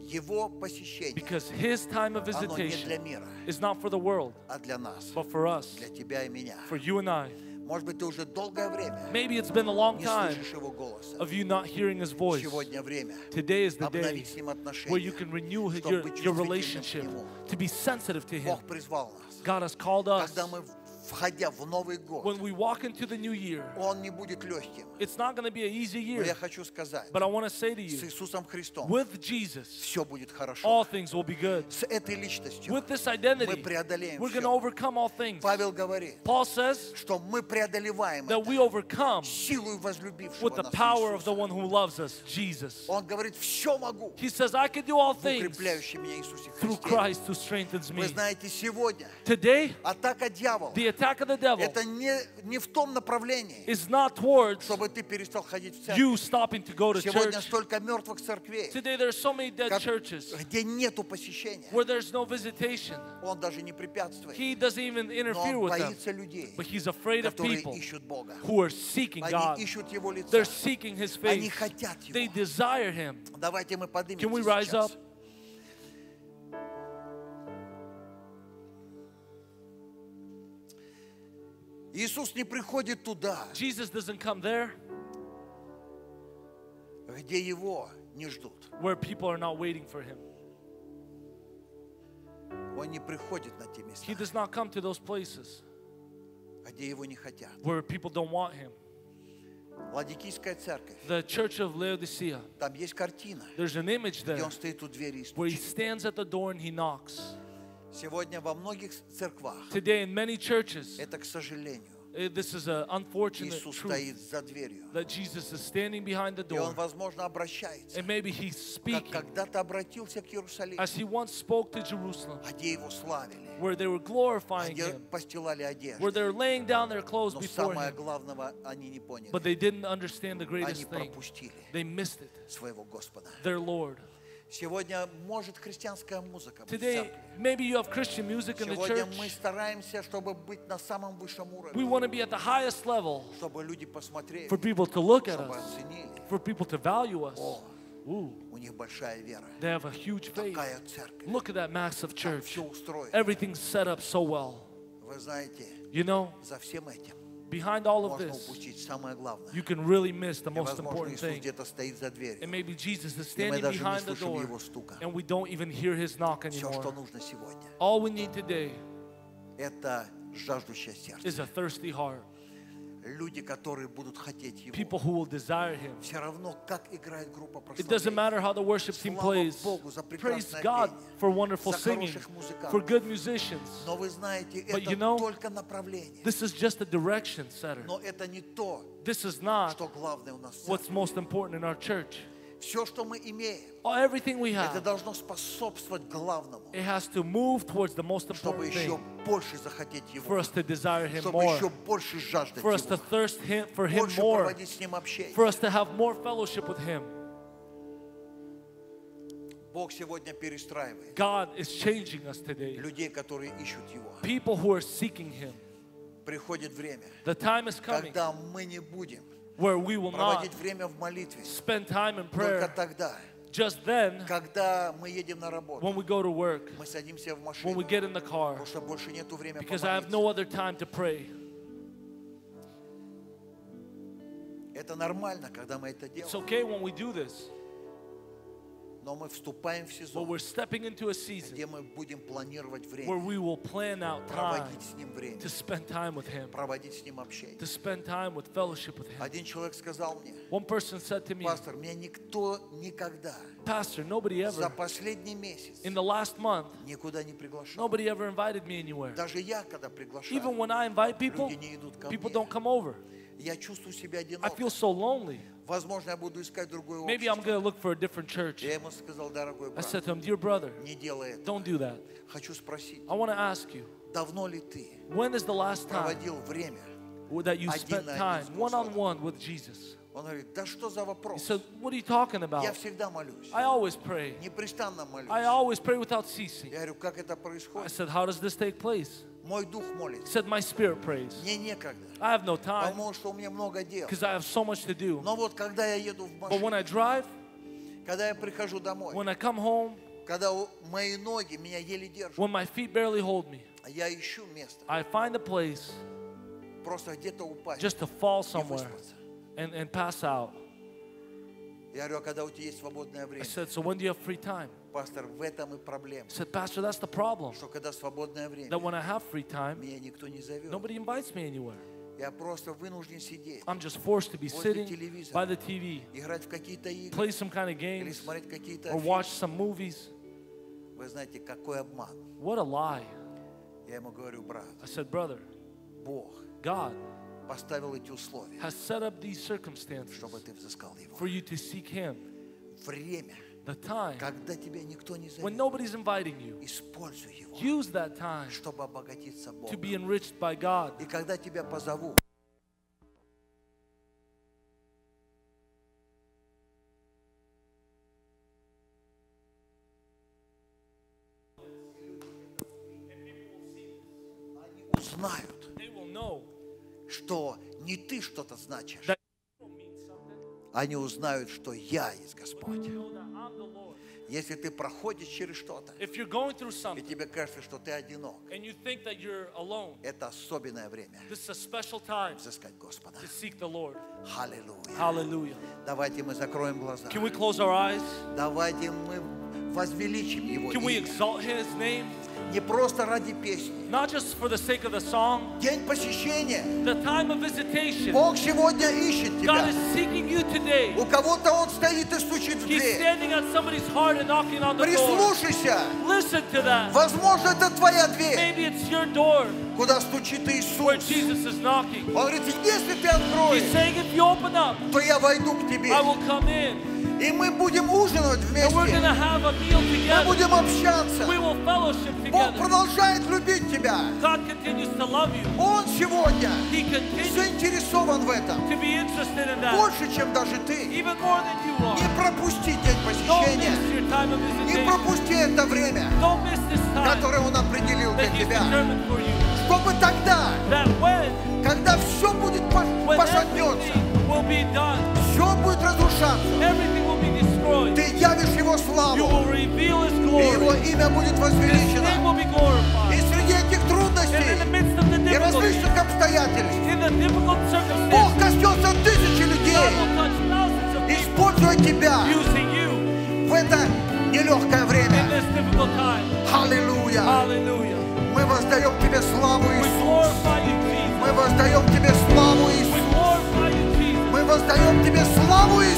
Его посещение, because His time of оно не для visitation мира, is not for the world, а для нас, but for us, для тебя и меня. for you and I. Может быть, ты уже долгое время Maybe it's been a long не time слышишь Его голоса. of you not hearing His voice. Сегодня время Today is the day обновить с Ним where you отношения. can renew чтобы your, быть your чувствительным к relationship, Нему. to be sensitive to Him. Бог призвал нас. God has called us. Когда мы, входя в Новый год, When we walk into the new year, Он не будет легким. it's not going to be an easy Но year. я хочу сказать, But I want to say to с you, Иисусом Христом with Jesus, все будет хорошо. all things will be good. С этой личностью With this мы identity, преодолеем we're все. overcome all things. Павел говорит, Paul says что мы преодолеваем that это we overcome силой возлюбившего with the нас power of the Иисуса. one who loves us, Jesus. Он говорит, все могу He says, I can do all в things укрепляющем меня Иисусе through Христе. Christ who strengthens Вы знаете, сегодня Today, атака дьявола the attack of the devil это не, не в том направлении, is not towards чтобы ты перестал ходить в церковь. you stopping to go to Сегодня church. столько мертвых церквей, Today, there are so many dead как- churches где нету посещения. where there's no visitation. Он даже не препятствует. He doesn't even Но interfere он with them. боится людей, But he's afraid of которые people ищут Бога. who are seeking Они God. ищут Его They're лица. seeking His Они face. хотят They Его. desire Him. Давайте мы поднимемся Can we rise сейчас. up? Иисус не приходит туда, Jesus doesn't come there где Его не ждут. where people are not waiting for Him. Он не приходит на те места, He does not come to those places где Его не хотят. where people don't want Him. Ладикийская церковь, The church of Laodicea, там есть картина, there's an image где there Он стоит у двери и where He стучит. stands at the door and He knocks. Сегодня во многих церквах Today, in many churches, это, к сожалению, Uh, This is an unfortunate Иисус truth стоит за дверью. that Jesus is standing behind the И Он, door. возможно, обращается, And maybe he's как speaking когда-то обратился к Иерусалиму, as he once spoke to Jerusalem, где Его славили, where they were glorifying где him, постилали where одежду. they're laying down their clothes Но before самое him. главного они не поняли. But they didn't understand the Они greatest thing. пропустили They missed it. своего Господа. Their Lord. Сегодня может христианская музыка быть в Today, церкви. maybe you have Christian music in the Сегодня church. мы стараемся, чтобы быть на самом высшем We уровне, want to be at the highest level чтобы люди посмотрели, for people to look at чтобы us, оценили. for people to value us. О, Ooh, у них большая вера. they have a huge faith. Такая церковь. Look at that massive church. Все устроено. Everything's set up so well. Вы знаете, You know, за всем этим behind all of this, you can really miss the most important thing. And maybe Jesus is standing behind the door and we don't even hear His knock anymore. All we need today is a thirsty heart. Люди, которые будут хотеть Его. People who will desire him. Все равно, как играет группа It doesn't прославления. matter how the worship team Слава plays. Богу за Praise прекрасное God пение, for wonderful за singing, хороших музыкантов. for good musicians. Но вы знаете, But это you know, только направление. This is just a direction setter. Но это не то, This is not что главное у нас в what's церкви. most important in our church. Все, что мы имеем, Oh, Everything we это have, должно способствовать главному, it has to move towards the most чтобы еще thing больше захотеть for Его, us to desire Him чтобы еще more, больше жаждать for us to Его, thirst him, for Him больше more, проводить с Ним общение. for us to have more fellowship with Him. Бог сегодня перестраивает God is changing us today. людей, которые ищут Его. People who are seeking Him. Приходит время, The time is coming когда мы не будем where we will not spend time in prayer just then, when we go to work, when we get in the car, because I have no other time to pray. It's okay when we do this. Но мы вступаем в but сезон, we're stepping into a season где мы будем планировать where время, we will plan out time проводить с Ним время, to spend time with Him, проводить с Ним общение. to spend time with fellowship with Him. Один человек сказал мне, One person said to me, пастор, меня никто никогда Pastor, nobody за ever, последний месяц in the last month, никуда не приглашал. nobody ever invited me anywhere. Даже я, когда Even приглашаю, when I invite people, люди не идут ко people мне. don't come over. Я чувствую себя I одиноко. feel so lonely. Возможно, я буду искать другое Maybe I'm общество. going to look for a different church. Я ему сказал, дорогой I брат, said to him, Dear brother, не делай это. don't do that. Хочу спросить, I want to ask you, давно ли ты when is the last time проводил время? that you Один spent на один time с one on Господом. one with Jesus? Он говорит, да что за He вопрос? said, What are you talking Я about? всегда молюсь. I always pray. Непрестанно молюсь. I always pray without ceasing. Я говорю, как это I происходит? said, How does this take place? Мой дух He молится. said, My spirit prays. Мне некогда. I have no time Потому что у меня много дел. because I have so much to do. Но вот когда я еду в But when машине, I drive, когда я прихожу домой, when I come home, когда у- мои ноги меня еле держат, when my feet barely hold me, я ищу место, I find a place просто где-то упасть just to fall и somewhere выспаться. and, and pass out. Я говорю, а когда у тебя есть свободное I время? said, So when do you have free time? Пастор, в этом и проблема. He said, Pastor, that's the problem. Что когда свободное That время, when I have free time, меня никто не зовет. nobody invites me anywhere. Я просто вынужден сидеть, I'm just forced to be Возле sitting телевизора. by the TV, играть в какие-то игры play some kind of или games, смотреть какие-то or фильмы. watch some movies. Вы знаете, какой обман. What a lie. Я ему говорю, брат, I said, Brother, Бог God поставил эти условия, has set up these circumstances чтобы ты взыскал его. for you to seek Him. Время, The time когда тебя никто не when зовет, nobody's inviting you, используй его, use that time чтобы обогатиться to Богом. be enriched by God. И когда тебя позову, они ты что-то значишь. Они узнают, что я есть Господь. Если ты проходишь через что-то, и тебе кажется, что ты одинок, alone, это особенное время взыскать Господа. Аллилуйя. Давайте мы закроем глаза. Давайте мы возвеличим Его Can we имя. exalt His name? Не просто ради песни. Not just for the sake of the song, День посещения. the time of visitation. Бог сегодня ищет God тебя. is seeking you today. У кого-то Он стоит и стучит в He's дверь. standing at somebody's heart and knocking on the door. Прислушайся. Listen to that. Возможно, это твоя дверь. Maybe it's your door куда стучит Иисус. Он говорит, если ты откроешь, то я войду к тебе. И мы будем ужинать вместе. Мы будем общаться. Бог продолжает любить тебя. Он сегодня заинтересован в этом. Больше, чем даже ты. Не пропусти день посещения. Не пропусти это время, которое Он определил для тебя чтобы тогда, когда все будет пошатнется, все будет разрушаться, ты явишь Его славу, и Его имя будет возвеличено. И среди этих трудностей и различных обстоятельств Бог коснется тысячи людей, используя тебя в это нелегкое время. Аллилуйя! Мы воздаем Тебе славу, Иисус. Мы воздаем Тебе славу, Иисус. Мы воздаем Тебе славу, Иисус.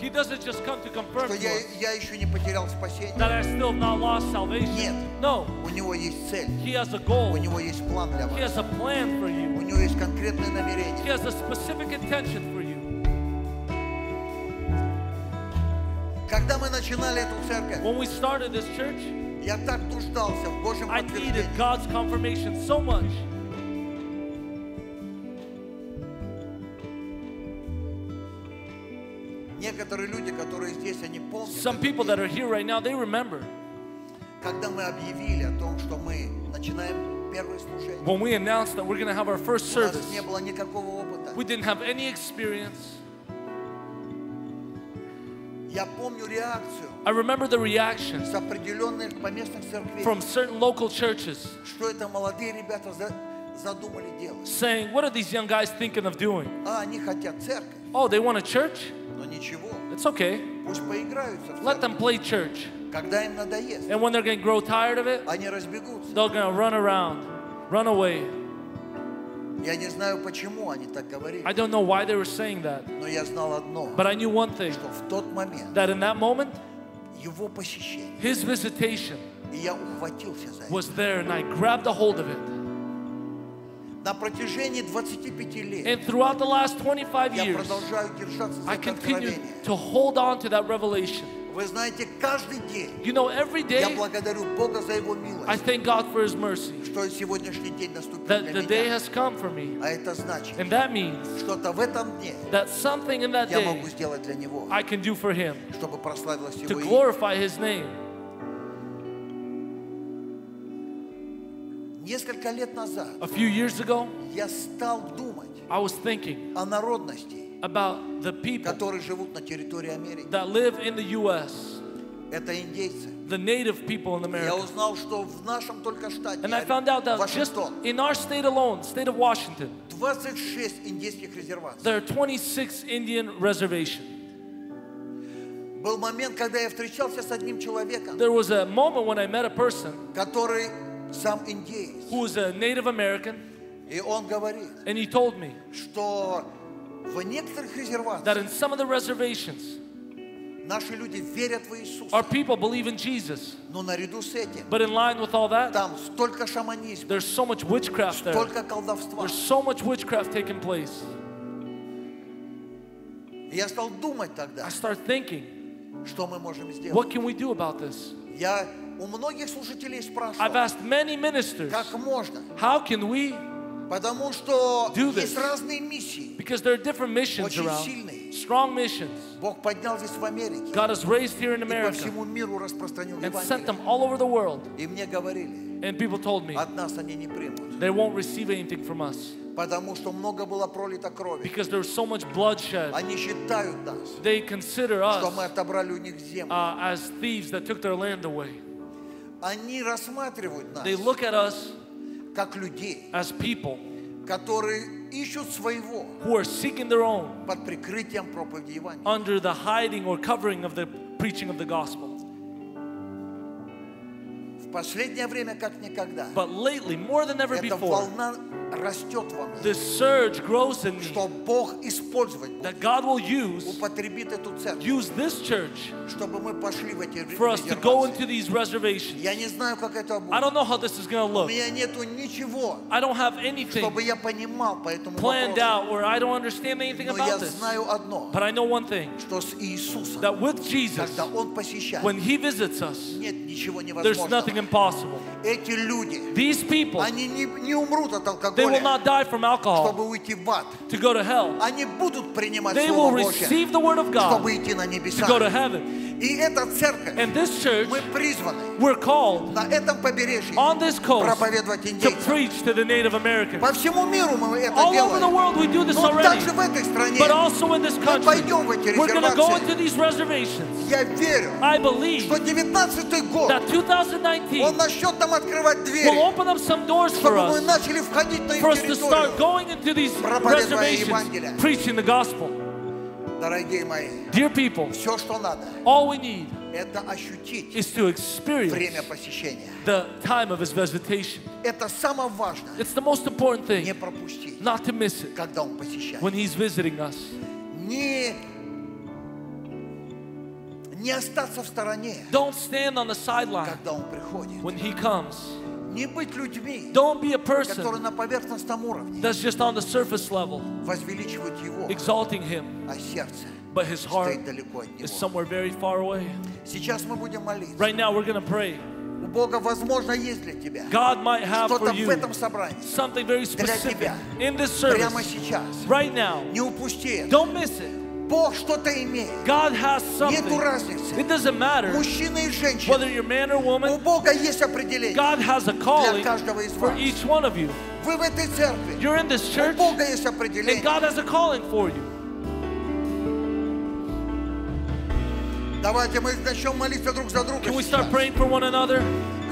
He doesn't just come to confirm что to я, us я еще не потерял спасение. that I still have not lost salvation. Нет. No, У Него есть цель, He has a goal. у Него есть план для He вас, has a plan for у you. Него есть конкретное He намерение. has a specific intention for you. Когда мы начинали эту церковь, When we started this church, я так нуждался в Божьем I needed подтверждении. God's confirmation so much. Некоторые люди, которые здесь, они помнят, Some people that are here right now, they remember когда мы объявили о том, что мы начинаем первое служение. when we announced that we're going to have our first У нас service. не было никакого опыта. We didn't have any experience. Я помню реакцию I remember the reactions с определенных поместных церквей, from certain local churches что это молодые ребята за- задумали делать. saying, What are these young guys thinking of doing? А они хотят церковь, Oh, they want a church? но ничего, It's okay. пусть поиграются в Let церковь. them play church. Когда им надоест, And when they're going to grow tired of it, они разбегутся. they're going to run around, run away. Я не знаю, почему они так говорили, I don't know why they were saying that, но я знал одно, but I knew one thing что в тот момент that in that moment, его посещение, his visitation и я ухватился за это. was there and I grabbed a hold of it. На протяжении 25 лет And throughout the last 25 я years, продолжаю держаться за I это continued откровение. to hold on to that revelation. Вы знаете, каждый день You know, every я day благодарю Бога за Его I милость, thank God for His mercy что сегодняшний день наступил that для the day меня. has come for me. А это значит, And that means что-то в этом дне that something in that я day могу сделать для Него, I can do for Him чтобы прославилось to Его имя. glorify His name. Несколько лет назад A few years ago, я стал думать I was thinking о народности, about the people которые живут на территории Америки. that live in the U.S., Это индейцы. the native people in Я America. узнал, что в нашем только штате, And I found out that just Вашингтон, in our state alone, state of Washington, 26 индейских резерваций. there are 26 Indian reservations. Был момент, когда я встречался с одним человеком, There was a moment when I met a person который сам индеец. who was a Native American, И он говорит, and he told me что в некоторых that резервациях in some of the reservations, наши люди верят в Иисуса. our people believe in Jesus. Но наряду с этим, But in line with all that, там столько шаманизма, there's so much witchcraft there. столько колдовства. There's so much witchcraft taking place. И я стал думать тогда, I start thinking, что мы можем сделать. what can we do about this? Я у многих служителей I've спрашивал, asked many ministers, как можно? how can we? Потому что Do есть this. разные миссии. Because there are different missions Очень around, сильные. strong missions. Бог поднял здесь в Америке God has raised here in и по America всему миру распространил and sent Евангелие. them all over the world. И мне говорили, And people told me от нас они не примут. they won't receive anything from us Потому что много было пролито крови. because there's so much bloodshed. Они считают нас, They consider что us мы отобрали у них землю. uh, as thieves that took their land away. Они рассматривают нас They look at us как людей, as people которые ищут своего who are seeking their own под прикрытием проповеди Евангелия. under the hiding or covering of the preaching of the gospel. В последнее время как никогда. But lately, more than ever Эта before, волна растет во мне. this surge grows in me Что Бог использовать будет, that God will use употребит эту церковь, use this church чтобы мы пошли в эти for us to go into these reservations. Я не знаю, как это I будет. don't know how this is going to У look. меня нету ничего, I don't have anything чтобы я понимал по этому planned вопросу. out where I don't understand anything Но я about this. знаю одно, But I know one thing что с Иисусом, that with Jesus, когда Он посещает, when He visits us, нет ничего there's nothing невозможного. impossible. Эти люди, These people, они не, не умрут от they will алкоголя, not die from alcohol чтобы уйти в ад. to go to hell. Они будут принимать They will Слово Божье, receive the word of God чтобы идти на to небеса. go to heaven. И эта церковь, And this church, мы призваны we're called на этом побережье on this coast проповедовать to индейцам. preach to the Native Americans. По всему миру мы это All over the делаем. world, we do this Но already. также в этой стране But also in this мы country, пойдем в эти we're going to go резервации. into these reservations. Я верю, I believe что 19 год, that 2019 он начнет нам открывать will двери, open up some doors for чтобы мы us, начали входить на их for us to start территорию. going into these Проповедуя Евангелие. reservations, preaching the gospel. Дорогие мои, Dear people, все, что надо, all we need это ощутить is to experience время посещения. the time of his visitation. Это самое важное. It's the most important Не thing пропустить, not to miss it когда он посещает. when he's visiting us. Не, не остаться в стороне, Don't stand on the sideline когда он приходит. when he comes. Не быть людьми, Don't be a которые person на поверхностном уровне that's just on the surface level, возвеличивают его, exalting him, а сердце but his heart стоит далеко от is него. somewhere very far away. Сейчас мы будем молиться. Right now, we're going to pray. У Бога, возможно, есть для тебя God might have что-то for в you этом собрании. something very specific тебя. in this Прямо service сейчас. right now. Не упусти это. Don't miss it. Бог что-то имеет. God has Нету something. разницы. It doesn't matter Мужчина и женщина. whether you're man or У woman. Бога есть определение. God has a calling каждого из for вас. each one of you. Вы в этой церкви. You're in this У church, Бога есть and определение. God has a calling for you. Давайте мы начнем молиться друг за друга Can we сейчас. start praying for one another?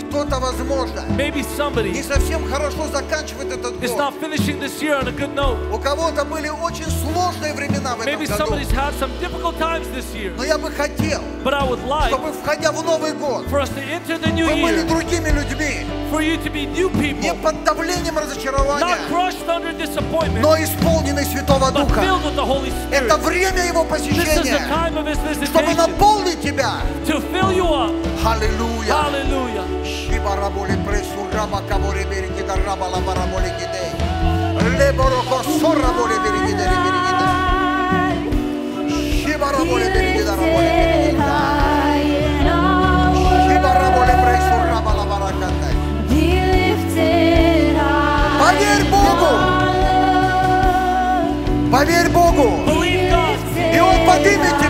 Кто-то, возможно, Maybe не somebody совсем хорошо заканчивает этот is год. not finishing this year on a good note. У кого-то были очень сложные времена в этом Maybe году. somebody's had some difficult times this year. Но я бы хотел, But I would like чтобы, входя в Новый год, for us to enter the new вы были year, другими людьми, for you to be new не people, под давлением not разочарования, crushed under disappointment, но исполнены Святого but Духа. filled with the Holy Spirit. Это время Его This is the посещения, time of His чтобы visitation наполнить тебя. to fill you up. Аллилуйя. Hallelujah. Шибараболи пресу раба кабори береги да раба лабараболи гидей. Лебороко сораболи береги да береги да. Шибараболи береги да раболи береги да. Шибараболи пресу раба лабаракатай. Поверь Богу, поверь Богу, Believe God, и Он поднимет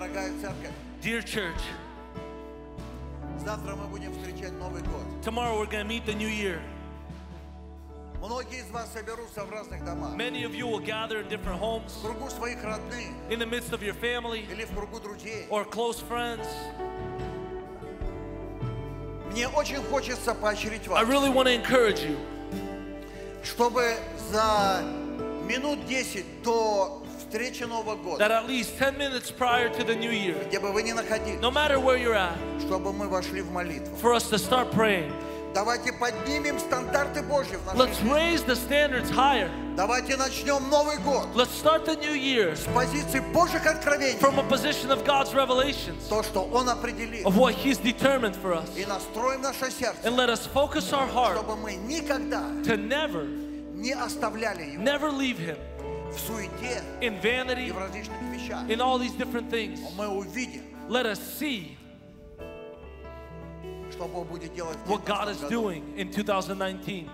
Дорогая церковь, Dear church, завтра мы будем встречать Новый год. tomorrow we're going to meet the new year. Многие из вас соберутся в разных домах. Many of you will gather in different homes, В кругу своих родных in the midst of your family или в кругу друзей. or close friends. Мне очень хочется поощрить I вас, really want to encourage you чтобы за минут 10 до встречи Нового года, that at least 10 minutes prior to the new year, где бы вы ни находились, no matter where you're at, чтобы мы вошли в молитву. for us to start praying. Давайте поднимем стандарты Божьи в нашей Let's жизни. raise the standards higher. Давайте начнем Новый год Let's start the new year с позиции Божьих откровений. from a position of God's revelations, То, что Он определил. of what He's determined for us. И настроим наше сердце, And let us focus our heart чтобы мы никогда to never, не оставляли Его never leave Him в суете in и vanity, в различных вещах. in all these different things. Мы увидим, Let us see что Бог будет делать в what God 19 is году. doing in 2019.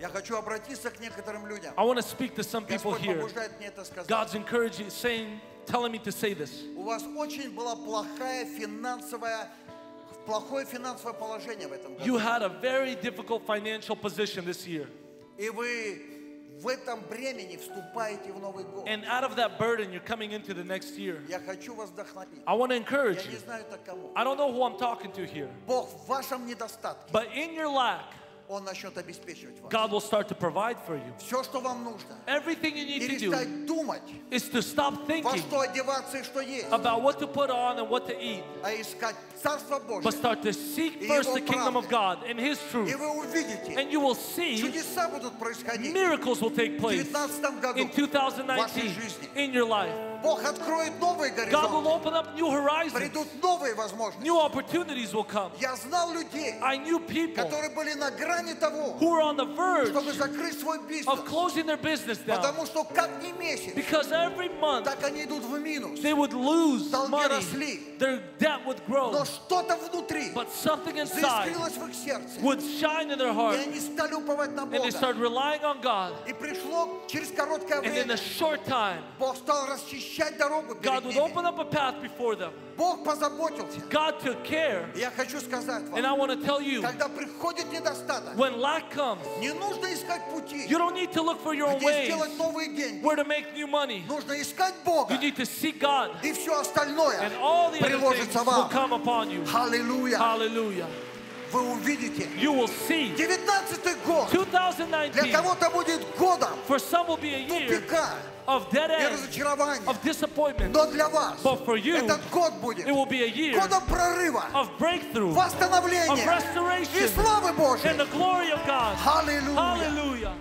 Я хочу обратиться к некоторым людям. I want to speak to some people Господь here. побуждает мне это сказать. God's encouraging, saying, telling me to say this. У вас очень была плохая финансовая, плохое финансовое положение в этом You году. had a very difficult financial position this year. И вы в этом бремени вступаете в Новый год. And out of that burden, you're coming into the next year. Я хочу вас вдохновить. I want to encourage Я you. не знаю это кому. I don't know who I'm talking to here, Бог в вашем недостатке, but in your lack, Он начнет обеспечивать вас. God will start to provide for you. Все, что вам нужно. Everything you need to do Перестать думать, is to stop во thinking что одеваться и что есть, about what to put on and what to eat, а искать Царство but Божье. start to seek И first Его the kingdom of правды. God and His И truth. вы увидите, And you will see чудеса будут происходить. miracles will take В place 2019 году in 2019 жизни. in your life. Бог откроет новые God will горизонты. open up new horizons, Придут новые возможности. new opportunities will come. Я знал людей, I knew people которые были на грани того, who were on the verge чтобы закрыть свой бизнес. of closing their business down Потому что как ни месяц, because every month так они идут в минус. they would lose Долги money, росли. their debt would grow, Но что-то внутри but something inside заискрилось в их сердце. would shine in their И heart, они стали уповать на and they Бога. started relying on God. И пришло через короткое And in время, short time, Бог стал расчищать дорогу перед God would ними. open up a path before them. Бог позаботился. God took care. И Я хочу сказать And I вам, want to tell you, когда приходит недостаток, when lack comes, не нужно искать пути, you don't need to look for your own где ways, сделать новые деньги. where to make new money. Нужно искать Бога, You need to seek God, и все остальное and all the other things приложится will вам. come upon you. Аллилуйя. Hallelujah. Вы увидите. You will see 19 год для 2019 кого-то будет годом for some will be a year тупика of dead и end, разочарования. of disappointment. Но для вас But for you, этот год будет It will be a year годом прорыва, of breakthrough, of восстановления и restoration, славы and Божьей. the glory of God. Аллилуйя. Hallelujah.